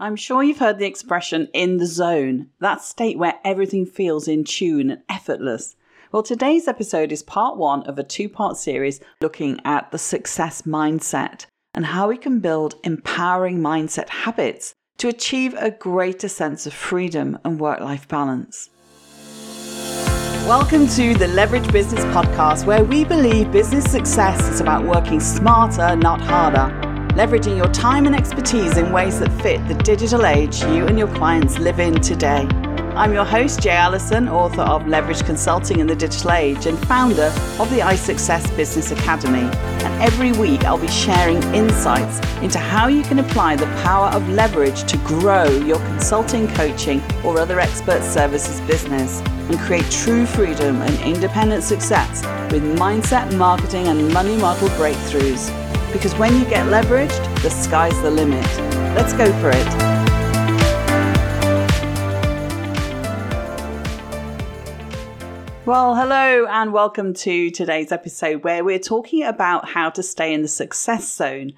I'm sure you've heard the expression in the zone, that state where everything feels in tune and effortless. Well, today's episode is part one of a two part series looking at the success mindset and how we can build empowering mindset habits to achieve a greater sense of freedom and work life balance. Welcome to the Leverage Business Podcast, where we believe business success is about working smarter, not harder leveraging your time and expertise in ways that fit the digital age you and your clients live in today. I'm your host, Jay Allyson, author of Leverage Consulting in the Digital Age and founder of the iSuccess Business Academy. And every week I'll be sharing insights into how you can apply the power of leverage to grow your consulting, coaching, or other expert services business and create true freedom and independent success with mindset, marketing, and money model breakthroughs. Because when you get leveraged, the sky's the limit. Let's go for it. Well, hello and welcome to today's episode where we're talking about how to stay in the success zone.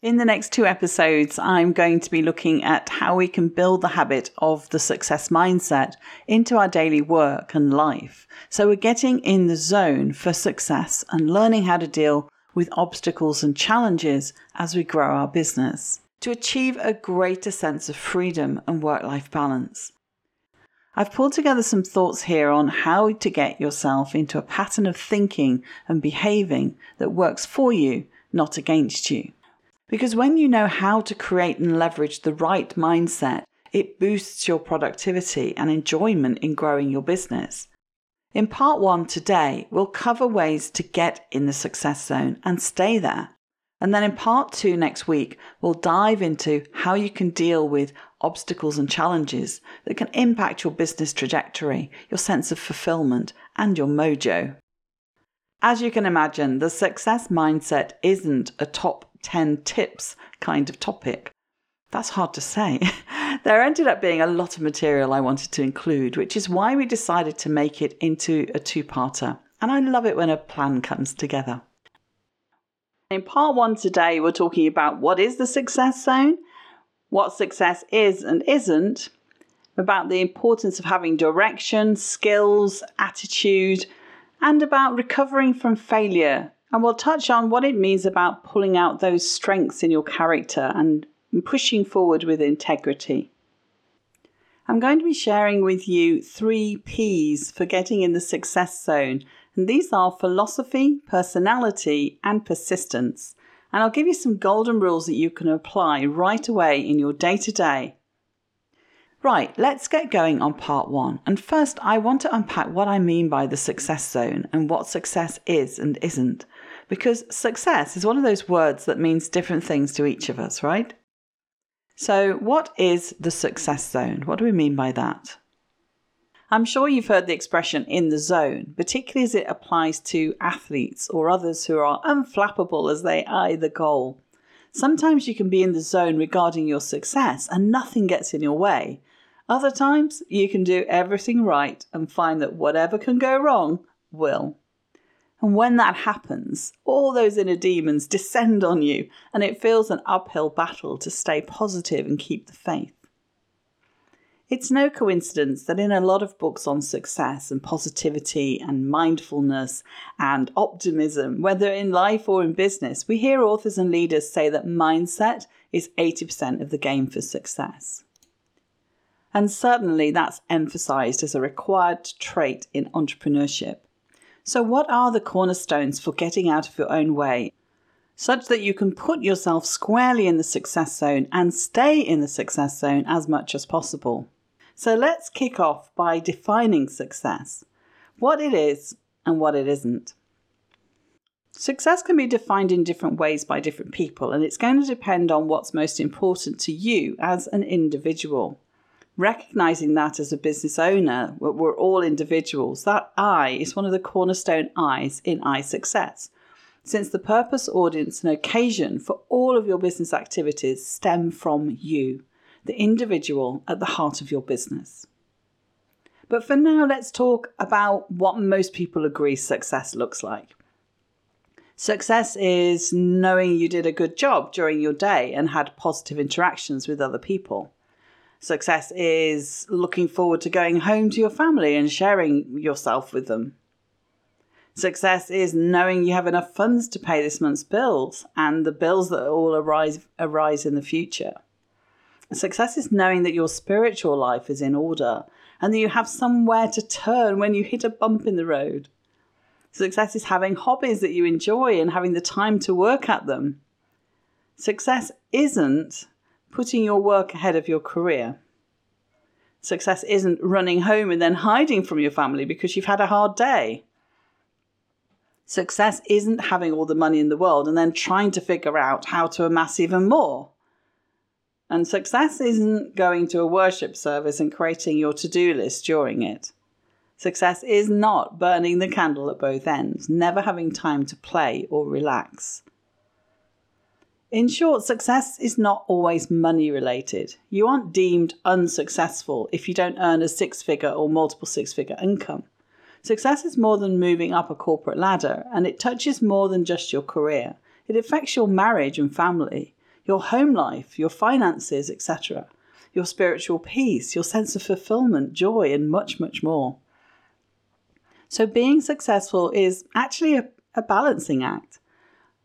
In the next two episodes, I'm going to be looking at how we can build the habit of the success mindset into our daily work and life. So we're getting in the zone for success and learning how to deal with obstacles and challenges as we grow our business to achieve a greater sense of freedom and work life balance. I've pulled together some thoughts here on how to get yourself into a pattern of thinking and behaving that works for you, not against you. Because when you know how to create and leverage the right mindset, it boosts your productivity and enjoyment in growing your business. In part one today, we'll cover ways to get in the success zone and stay there. And then in part two next week, we'll dive into how you can deal with obstacles and challenges that can impact your business trajectory, your sense of fulfillment, and your mojo. As you can imagine, the success mindset isn't a top 10 tips kind of topic. That's hard to say. there ended up being a lot of material I wanted to include, which is why we decided to make it into a two parter. And I love it when a plan comes together. In part one today, we're talking about what is the success zone, what success is and isn't, about the importance of having direction, skills, attitude, and about recovering from failure. And we'll touch on what it means about pulling out those strengths in your character and and pushing forward with integrity. I'm going to be sharing with you three P's for getting in the success zone, and these are philosophy, personality, and persistence. And I'll give you some golden rules that you can apply right away in your day to day. Right, let's get going on part one. And first, I want to unpack what I mean by the success zone and what success is and isn't. Because success is one of those words that means different things to each of us, right? So, what is the success zone? What do we mean by that? I'm sure you've heard the expression in the zone, particularly as it applies to athletes or others who are unflappable as they eye the goal. Sometimes you can be in the zone regarding your success and nothing gets in your way. Other times you can do everything right and find that whatever can go wrong will. And when that happens, all those inner demons descend on you, and it feels an uphill battle to stay positive and keep the faith. It's no coincidence that in a lot of books on success and positivity and mindfulness and optimism, whether in life or in business, we hear authors and leaders say that mindset is 80% of the game for success. And certainly that's emphasized as a required trait in entrepreneurship. So, what are the cornerstones for getting out of your own way such that you can put yourself squarely in the success zone and stay in the success zone as much as possible? So, let's kick off by defining success what it is and what it isn't. Success can be defined in different ways by different people, and it's going to depend on what's most important to you as an individual recognizing that as a business owner, we're all individuals, that I is one of the cornerstone I's in iSuccess. Since the purpose, audience, and occasion for all of your business activities stem from you, the individual at the heart of your business. But for now, let's talk about what most people agree success looks like. Success is knowing you did a good job during your day and had positive interactions with other people. Success is looking forward to going home to your family and sharing yourself with them. Success is knowing you have enough funds to pay this month's bills and the bills that all arise, arise in the future. Success is knowing that your spiritual life is in order and that you have somewhere to turn when you hit a bump in the road. Success is having hobbies that you enjoy and having the time to work at them. Success isn't putting your work ahead of your career. Success isn't running home and then hiding from your family because you've had a hard day. Success isn't having all the money in the world and then trying to figure out how to amass even more. And success isn't going to a worship service and creating your to do list during it. Success is not burning the candle at both ends, never having time to play or relax. In short, success is not always money related. You aren't deemed unsuccessful if you don't earn a six figure or multiple six figure income. Success is more than moving up a corporate ladder, and it touches more than just your career. It affects your marriage and family your home life, your finances, etc., your spiritual peace, your sense of fulfillment, joy, and much, much more. So, being successful is actually a, a balancing act.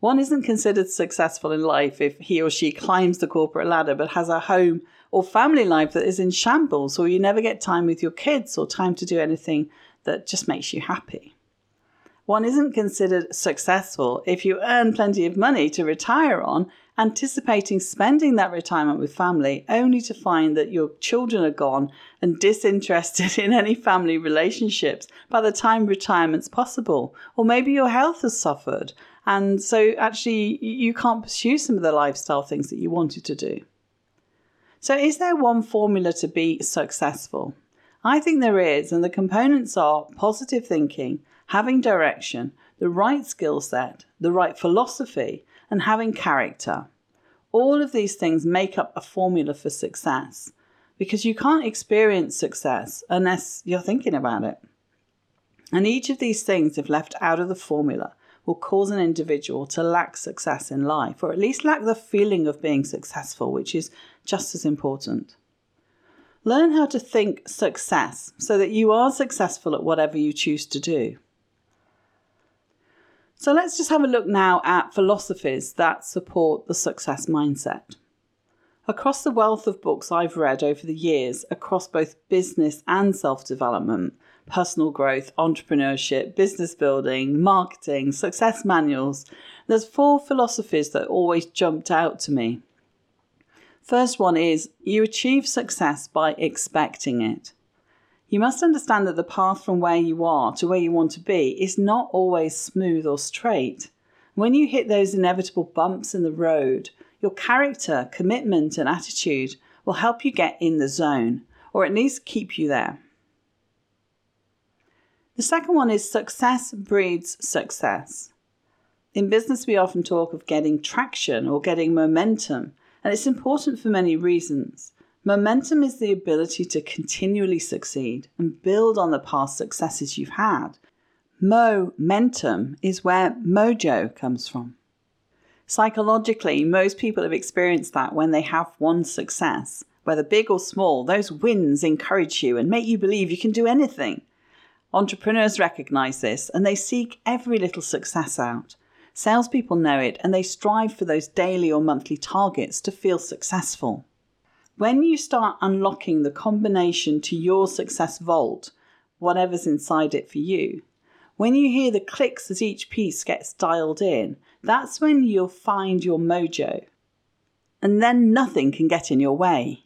One isn't considered successful in life if he or she climbs the corporate ladder but has a home or family life that is in shambles, or you never get time with your kids or time to do anything that just makes you happy. One isn't considered successful if you earn plenty of money to retire on anticipating spending that retirement with family, only to find that your children are gone and disinterested in any family relationships by the time retirement's possible. Or maybe your health has suffered, and so actually you can't pursue some of the lifestyle things that you wanted to do. So, is there one formula to be successful? I think there is, and the components are positive thinking, having direction, the right skill set, the right philosophy, and having character. All of these things make up a formula for success because you can't experience success unless you're thinking about it. And each of these things, if left out of the formula, will cause an individual to lack success in life, or at least lack the feeling of being successful, which is just as important. Learn how to think success so that you are successful at whatever you choose to do. So let's just have a look now at philosophies that support the success mindset. Across the wealth of books I've read over the years, across both business and self development, personal growth, entrepreneurship, business building, marketing, success manuals, there's four philosophies that always jumped out to me. First one is you achieve success by expecting it. You must understand that the path from where you are to where you want to be is not always smooth or straight. When you hit those inevitable bumps in the road, your character, commitment, and attitude will help you get in the zone, or at least keep you there. The second one is success breeds success. In business, we often talk of getting traction or getting momentum, and it's important for many reasons. Momentum is the ability to continually succeed and build on the past successes you've had. Momentum is where mojo comes from. Psychologically, most people have experienced that when they have one success, whether big or small, those wins encourage you and make you believe you can do anything. Entrepreneurs recognize this and they seek every little success out. Salespeople know it and they strive for those daily or monthly targets to feel successful. When you start unlocking the combination to your success vault, whatever's inside it for you, when you hear the clicks as each piece gets dialed in, that's when you'll find your mojo. And then nothing can get in your way.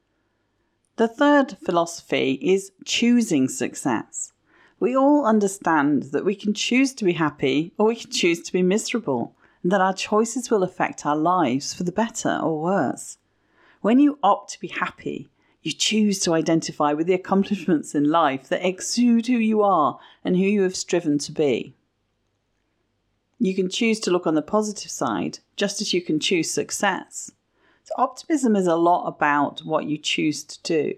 The third philosophy is choosing success. We all understand that we can choose to be happy or we can choose to be miserable, and that our choices will affect our lives for the better or worse. When you opt to be happy, you choose to identify with the accomplishments in life that exude who you are and who you have striven to be. You can choose to look on the positive side, just as you can choose success. So, optimism is a lot about what you choose to do,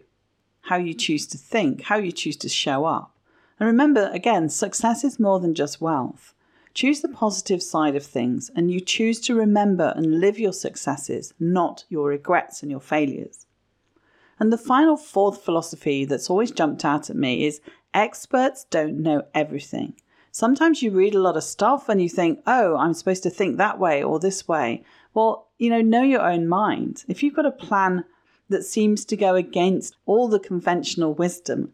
how you choose to think, how you choose to show up. And remember, again, success is more than just wealth. Choose the positive side of things and you choose to remember and live your successes, not your regrets and your failures. And the final fourth philosophy that's always jumped out at me is experts don't know everything. Sometimes you read a lot of stuff and you think, oh, I'm supposed to think that way or this way. Well, you know, know your own mind. If you've got a plan that seems to go against all the conventional wisdom,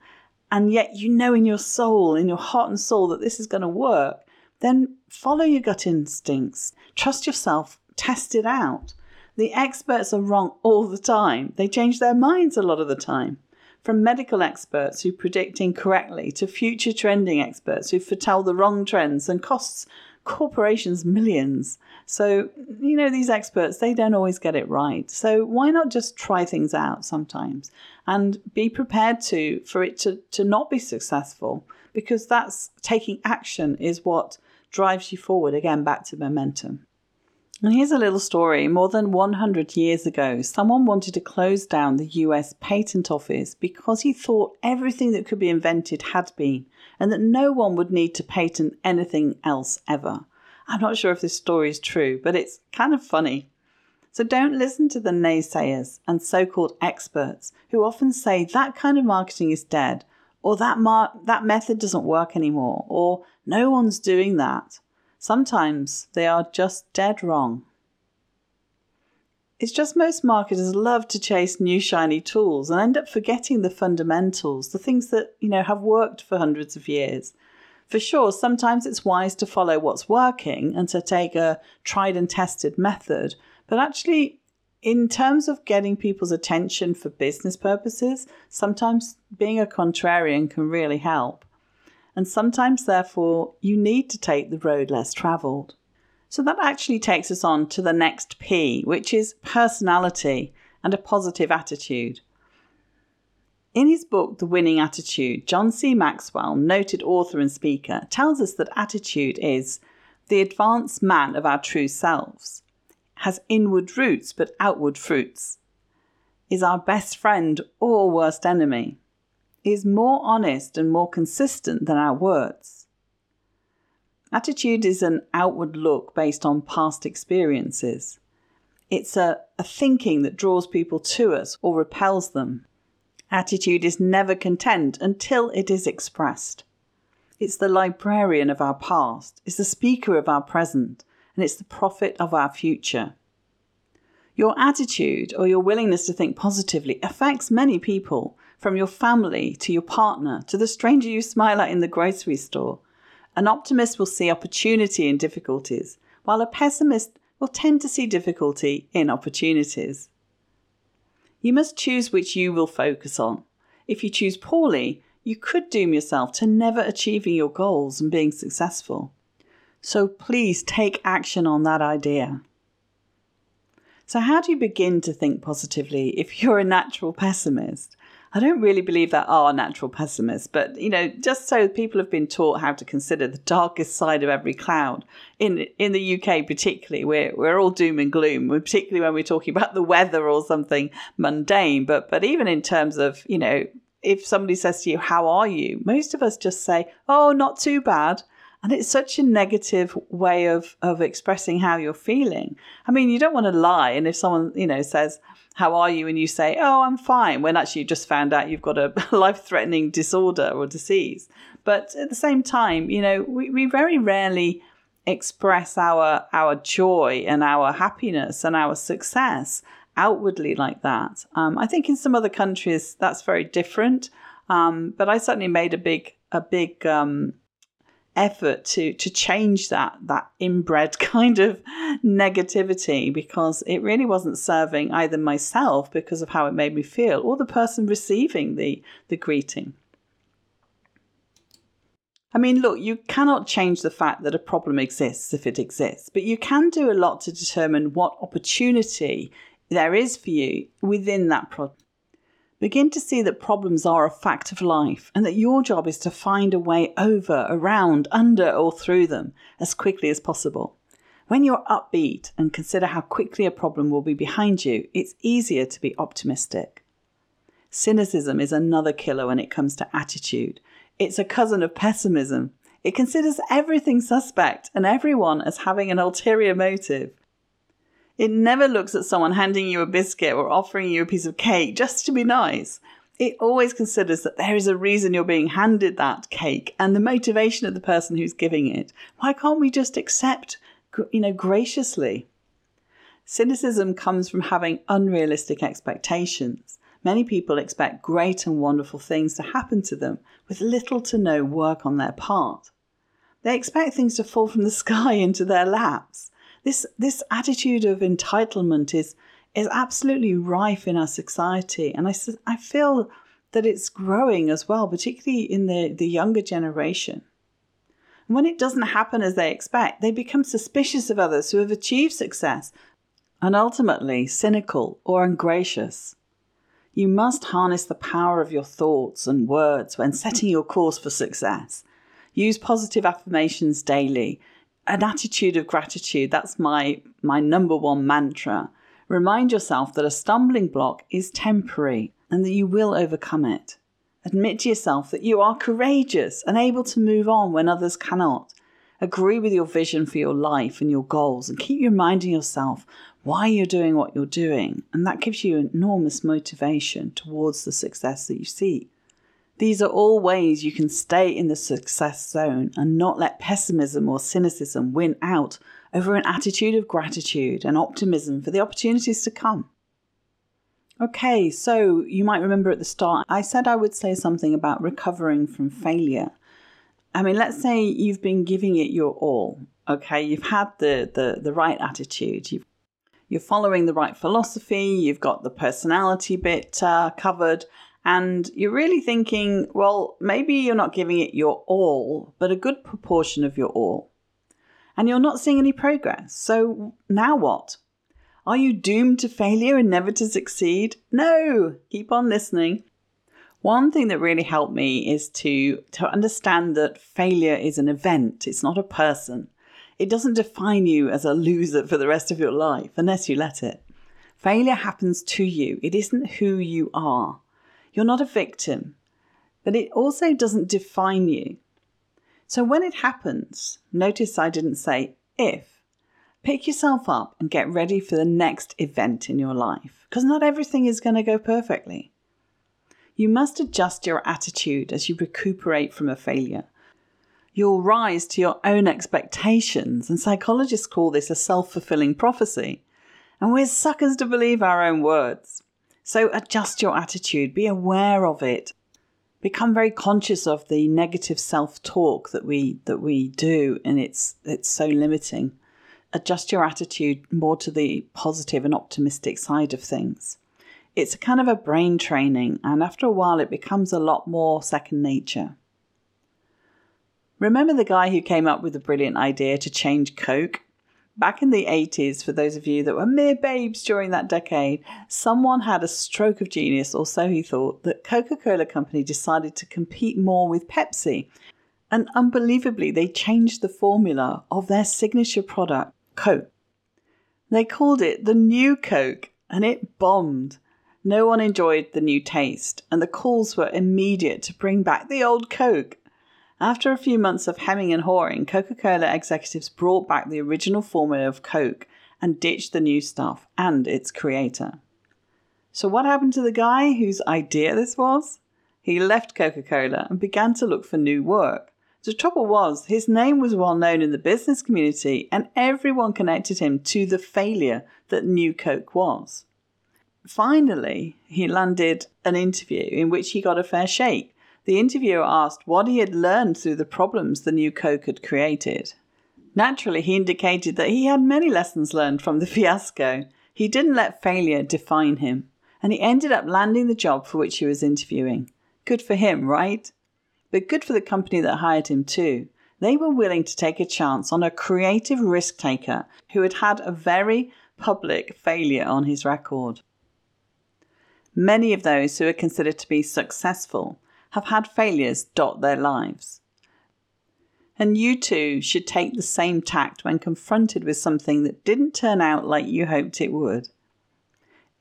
and yet you know in your soul, in your heart and soul, that this is going to work, then follow your gut instincts. Trust yourself, test it out. The experts are wrong all the time. They change their minds a lot of the time. From medical experts who predict incorrectly to future trending experts who foretell the wrong trends and costs corporations millions. So, you know, these experts, they don't always get it right. So, why not just try things out sometimes and be prepared to for it to, to not be successful? Because that's taking action is what drives you forward again back to momentum. And here's a little story. More than 100 years ago, someone wanted to close down the US Patent Office because he thought everything that could be invented had been, and that no one would need to patent anything else ever. I'm not sure if this story is true, but it's kind of funny. So don't listen to the naysayers and so called experts who often say that kind of marketing is dead, or that, mar- that method doesn't work anymore, or no one's doing that. Sometimes they are just dead wrong. It's just most marketers love to chase new shiny tools and end up forgetting the fundamentals, the things that, you know, have worked for hundreds of years. For sure, sometimes it's wise to follow what's working and to take a tried and tested method, but actually in terms of getting people's attention for business purposes, sometimes being a contrarian can really help. And sometimes, therefore, you need to take the road less travelled. So that actually takes us on to the next P, which is personality and a positive attitude. In his book, The Winning Attitude, John C. Maxwell, noted author and speaker, tells us that attitude is the advanced man of our true selves, has inward roots but outward fruits, is our best friend or worst enemy, is more honest and more consistent than our words, Attitude is an outward look based on past experiences. It's a, a thinking that draws people to us or repels them. Attitude is never content until it is expressed. It's the librarian of our past, it's the speaker of our present, and it's the prophet of our future. Your attitude or your willingness to think positively affects many people, from your family to your partner to the stranger you smile at in the grocery store an optimist will see opportunity in difficulties, while a pessimist will tend to see difficulty in opportunities. You must choose which you will focus on. If you choose poorly, you could doom yourself to never achieving your goals and being successful. So please take action on that idea. So, how do you begin to think positively if you're a natural pessimist? I don't really believe there are natural pessimists, but you know, just so people have been taught how to consider the darkest side of every cloud. In in the UK, particularly, we're we're all doom and gloom, particularly when we're talking about the weather or something mundane. But but even in terms of you know, if somebody says to you, "How are you?" most of us just say, "Oh, not too bad." And it's such a negative way of, of expressing how you're feeling. I mean, you don't want to lie. And if someone, you know, says, how are you? And you say, oh, I'm fine, when actually you just found out you've got a life threatening disorder or disease. But at the same time, you know, we, we very rarely express our our joy and our happiness and our success outwardly like that. Um, I think in some other countries that's very different. Um, but I certainly made a big a big um, effort to to change that that inbred kind of negativity because it really wasn't serving either myself because of how it made me feel or the person receiving the the greeting. I mean, look, you cannot change the fact that a problem exists if it exists, but you can do a lot to determine what opportunity there is for you within that problem. Begin to see that problems are a fact of life and that your job is to find a way over, around, under, or through them as quickly as possible. When you're upbeat and consider how quickly a problem will be behind you, it's easier to be optimistic. Cynicism is another killer when it comes to attitude. It's a cousin of pessimism. It considers everything suspect and everyone as having an ulterior motive. It never looks at someone handing you a biscuit or offering you a piece of cake just to be nice. It always considers that there is a reason you're being handed that cake and the motivation of the person who's giving it. Why can't we just accept, you know, graciously? Cynicism comes from having unrealistic expectations. Many people expect great and wonderful things to happen to them with little to no work on their part. They expect things to fall from the sky into their laps. This, this attitude of entitlement is, is absolutely rife in our society, and I, I feel that it's growing as well, particularly in the, the younger generation. And when it doesn't happen as they expect, they become suspicious of others who have achieved success and ultimately cynical or ungracious. You must harness the power of your thoughts and words when setting your course for success. Use positive affirmations daily an attitude of gratitude. That's my, my number one mantra. Remind yourself that a stumbling block is temporary and that you will overcome it. Admit to yourself that you are courageous and able to move on when others cannot. Agree with your vision for your life and your goals and keep reminding yourself why you're doing what you're doing. And that gives you enormous motivation towards the success that you seek. These are all ways you can stay in the success zone and not let pessimism or cynicism win out over an attitude of gratitude and optimism for the opportunities to come. Okay, so you might remember at the start, I said I would say something about recovering from failure. I mean, let's say you've been giving it your all. Okay, you've had the, the, the right attitude, you've, you're following the right philosophy, you've got the personality bit uh, covered, and you're really thinking, well, maybe you're not giving it your all, but a good proportion of your all. And you're not seeing any progress. So now what? Are you doomed to failure and never to succeed? No, keep on listening. One thing that really helped me is to, to understand that failure is an event, it's not a person. It doesn't define you as a loser for the rest of your life unless you let it. Failure happens to you, it isn't who you are. You're not a victim, but it also doesn't define you. So when it happens, notice I didn't say if. Pick yourself up and get ready for the next event in your life, because not everything is going to go perfectly. You must adjust your attitude as you recuperate from a failure. You'll rise to your own expectations, and psychologists call this a self fulfilling prophecy. And we're suckers to believe our own words. So adjust your attitude, be aware of it. Become very conscious of the negative self-talk that we that we do and it's it's so limiting. Adjust your attitude more to the positive and optimistic side of things. It's a kind of a brain training and after a while it becomes a lot more second nature. Remember the guy who came up with the brilliant idea to change Coke Back in the 80s, for those of you that were mere babes during that decade, someone had a stroke of genius, or so he thought, that Coca Cola Company decided to compete more with Pepsi. And unbelievably, they changed the formula of their signature product, Coke. They called it the new Coke, and it bombed. No one enjoyed the new taste, and the calls were immediate to bring back the old Coke. After a few months of hemming and hawing, Coca Cola executives brought back the original formula of Coke and ditched the new stuff and its creator. So, what happened to the guy whose idea this was? He left Coca Cola and began to look for new work. The trouble was, his name was well known in the business community, and everyone connected him to the failure that New Coke was. Finally, he landed an interview in which he got a fair shake the interviewer asked what he had learned through the problems the new Coke had created. Naturally, he indicated that he had many lessons learned from the fiasco. He didn't let failure define him, and he ended up landing the job for which he was interviewing. Good for him, right? But good for the company that hired him, too. They were willing to take a chance on a creative risk taker who had had a very public failure on his record. Many of those who are considered to be successful have had failures dot their lives. And you too should take the same tact when confronted with something that didn't turn out like you hoped it would.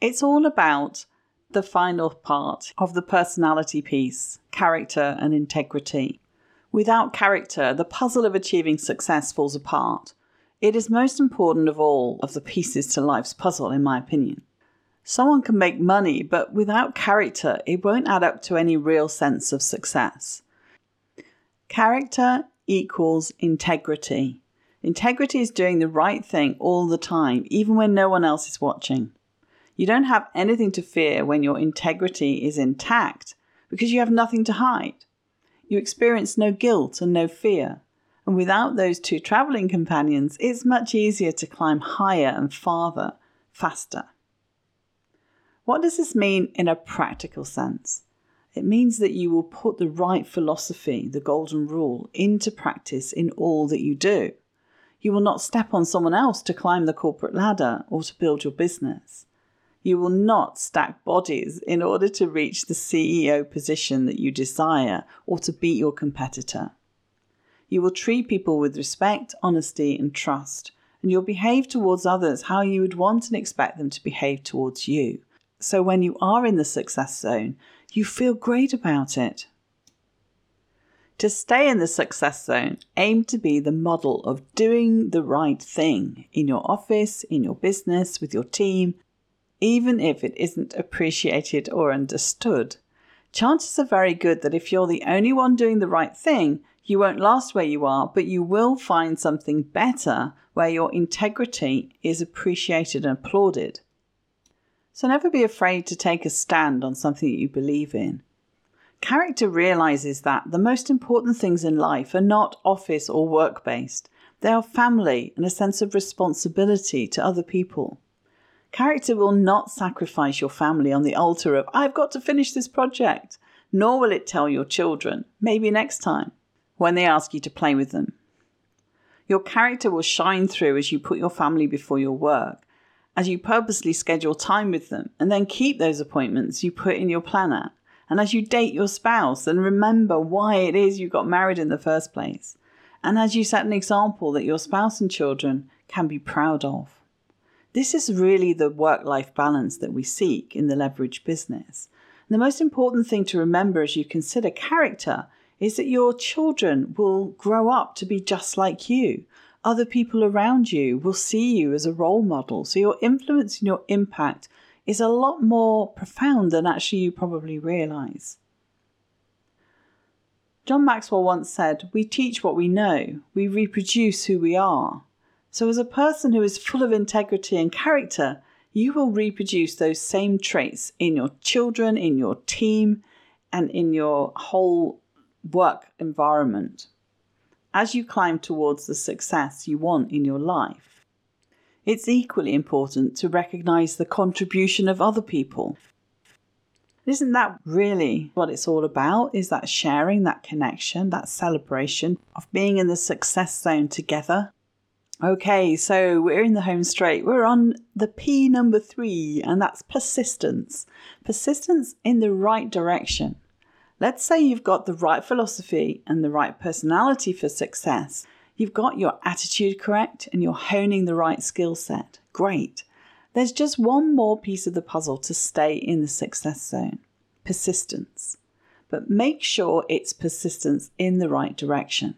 It's all about the final part of the personality piece character and integrity. Without character, the puzzle of achieving success falls apart. It is most important of all of the pieces to life's puzzle, in my opinion. Someone can make money, but without character, it won't add up to any real sense of success. Character equals integrity. Integrity is doing the right thing all the time, even when no one else is watching. You don't have anything to fear when your integrity is intact because you have nothing to hide. You experience no guilt and no fear. And without those two traveling companions, it's much easier to climb higher and farther, faster. What does this mean in a practical sense? It means that you will put the right philosophy, the golden rule, into practice in all that you do. You will not step on someone else to climb the corporate ladder or to build your business. You will not stack bodies in order to reach the CEO position that you desire or to beat your competitor. You will treat people with respect, honesty, and trust, and you'll behave towards others how you would want and expect them to behave towards you. So when you are in the success zone, you feel great about it. To stay in the success zone, aim to be the model of doing the right thing in your office, in your business, with your team, even if it isn't appreciated or understood. Chances are very good that if you're the only one doing the right thing, you won't last where you are, but you will find something better where your integrity is appreciated and applauded. So never be afraid to take a stand on something that you believe in. Character realizes that the most important things in life are not office or work based, they are family and a sense of responsibility to other people. Character will not sacrifice your family on the altar of, I've got to finish this project, nor will it tell your children, maybe next time when they ask you to play with them. Your character will shine through as you put your family before your work, as you purposely schedule time with them and then keep those appointments you put in your planner, and as you date your spouse and remember why it is you got married in the first place, and as you set an example that your spouse and children can be proud of. This is really the work life balance that we seek in the leverage business. And the most important thing to remember as you consider character is that your children will grow up to be just like you. Other people around you will see you as a role model. So your influence and your impact is a lot more profound than actually you probably realize. John Maxwell once said, We teach what we know, we reproduce who we are. So, as a person who is full of integrity and character, you will reproduce those same traits in your children, in your team, and in your whole work environment as you climb towards the success you want in your life. It's equally important to recognize the contribution of other people. Isn't that really what it's all about? Is that sharing, that connection, that celebration of being in the success zone together? Okay, so we're in the home straight. We're on the P number three, and that's persistence. Persistence in the right direction. Let's say you've got the right philosophy and the right personality for success. You've got your attitude correct and you're honing the right skill set. Great. There's just one more piece of the puzzle to stay in the success zone persistence. But make sure it's persistence in the right direction.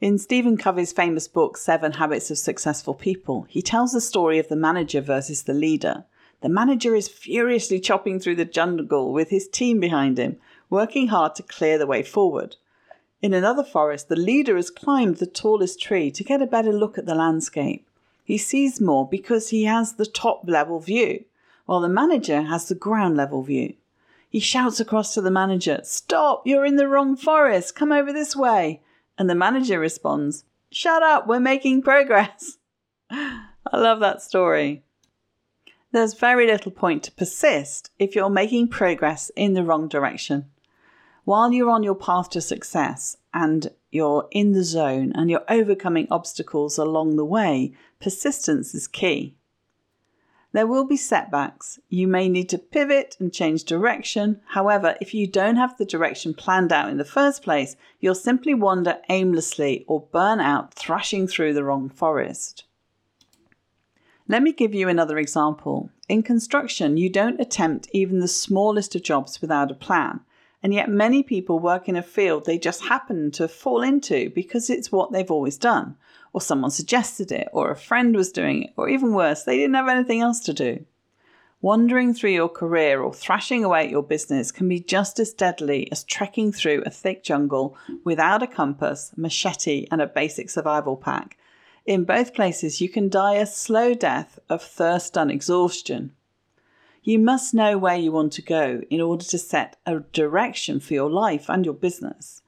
In Stephen Covey's famous book, Seven Habits of Successful People, he tells the story of the manager versus the leader. The manager is furiously chopping through the jungle with his team behind him, working hard to clear the way forward. In another forest, the leader has climbed the tallest tree to get a better look at the landscape. He sees more because he has the top level view, while the manager has the ground level view. He shouts across to the manager, Stop, you're in the wrong forest, come over this way. And the manager responds, Shut up, we're making progress. I love that story. There's very little point to persist if you're making progress in the wrong direction while you're on your path to success and you're in the zone and you're overcoming obstacles along the way, persistence is key. There will be setbacks. You may need to pivot and change direction. However, if you don't have the direction planned out in the first place, you'll simply wander aimlessly or burn out thrashing through the wrong forest. Let me give you another example. In construction, you don't attempt even the smallest of jobs without a plan And yet, many people work in a field they just happen to fall into because it's what they've always done, or someone suggested it, or a friend was doing it, or even worse, they didn't have anything else to do. Wandering through your career or thrashing away at your business can be just as deadly as trekking through a thick jungle without a compass, machete, and a basic survival pack. In both places, you can die a slow death of thirst and exhaustion. You must know where you want to go in order to set a direction for your life and your business.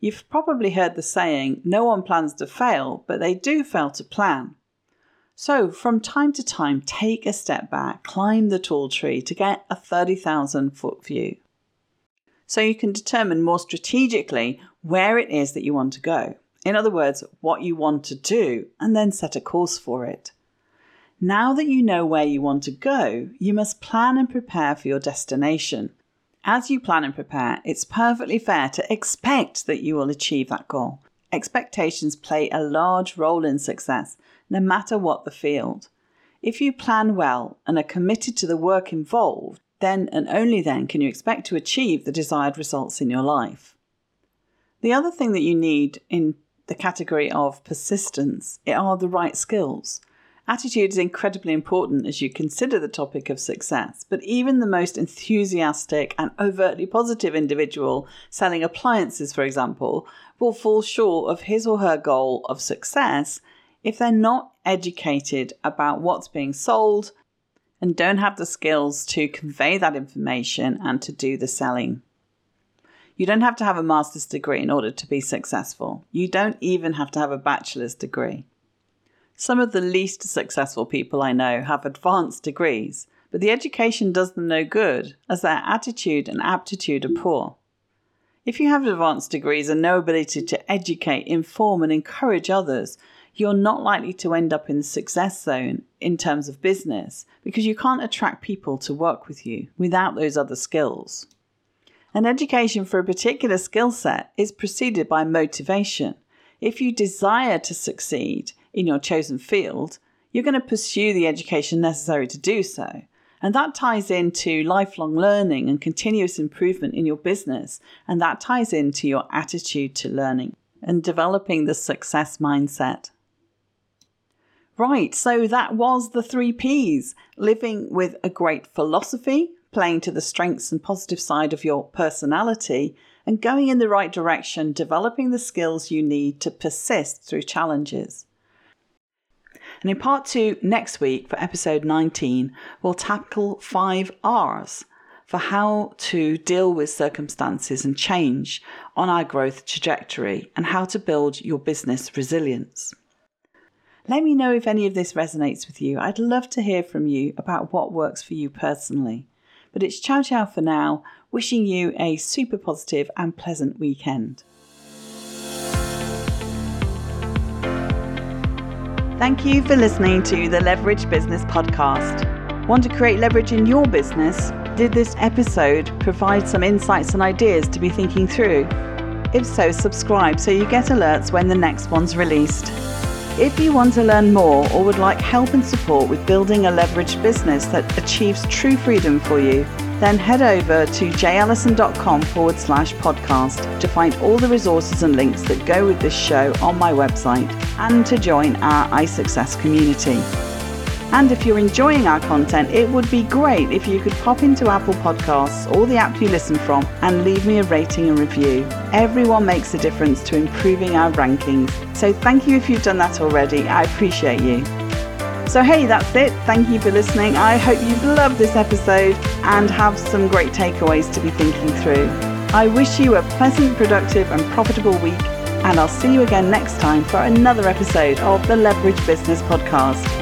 You've probably heard the saying, no one plans to fail, but they do fail to plan. So, from time to time, take a step back, climb the tall tree to get a 30,000 foot view. So you can determine more strategically where it is that you want to go. In other words, what you want to do, and then set a course for it. Now that you know where you want to go, you must plan and prepare for your destination. As you plan and prepare, it's perfectly fair to expect that you will achieve that goal. Expectations play a large role in success, no matter what the field. If you plan well and are committed to the work involved, then and only then can you expect to achieve the desired results in your life. The other thing that you need in the category of persistence are the right skills. Attitude is incredibly important as you consider the topic of success, but even the most enthusiastic and overtly positive individual selling appliances, for example, will fall short of his or her goal of success if they're not educated about what's being sold and don't have the skills to convey that information and to do the selling. You don't have to have a master's degree in order to be successful. You don't even have to have a bachelor's degree. Some of the least successful people I know have advanced degrees, but the education does them no good as their attitude and aptitude are poor. If you have advanced degrees and no ability to educate, inform, and encourage others, you're not likely to end up in the success zone in terms of business because you can't attract people to work with you without those other skills. An education for a particular skill set is preceded by motivation. If you desire to succeed, in your chosen field, you're going to pursue the education necessary to do so. And that ties into lifelong learning and continuous improvement in your business. And that ties into your attitude to learning and developing the success mindset. Right, so that was the three P's living with a great philosophy, playing to the strengths and positive side of your personality, and going in the right direction, developing the skills you need to persist through challenges. And in part two next week for episode 19, we'll tackle five R's for how to deal with circumstances and change on our growth trajectory and how to build your business resilience. Let me know if any of this resonates with you. I'd love to hear from you about what works for you personally. But it's ciao ciao for now, wishing you a super positive and pleasant weekend. Thank you for listening to the Leverage Business Podcast. Want to create leverage in your business? Did this episode provide some insights and ideas to be thinking through? If so, subscribe so you get alerts when the next one's released. If you want to learn more or would like help and support with building a leveraged business that achieves true freedom for you, then head over to jayallyson.com forward slash podcast to find all the resources and links that go with this show on my website and to join our iSuccess community. And if you're enjoying our content, it would be great if you could pop into Apple Podcasts or the app you listen from and leave me a rating and review. Everyone makes a difference to improving our rankings. So thank you if you've done that already. I appreciate you. So, hey, that's it. Thank you for listening. I hope you've loved this episode and have some great takeaways to be thinking through. I wish you a pleasant, productive, and profitable week, and I'll see you again next time for another episode of the Leverage Business Podcast.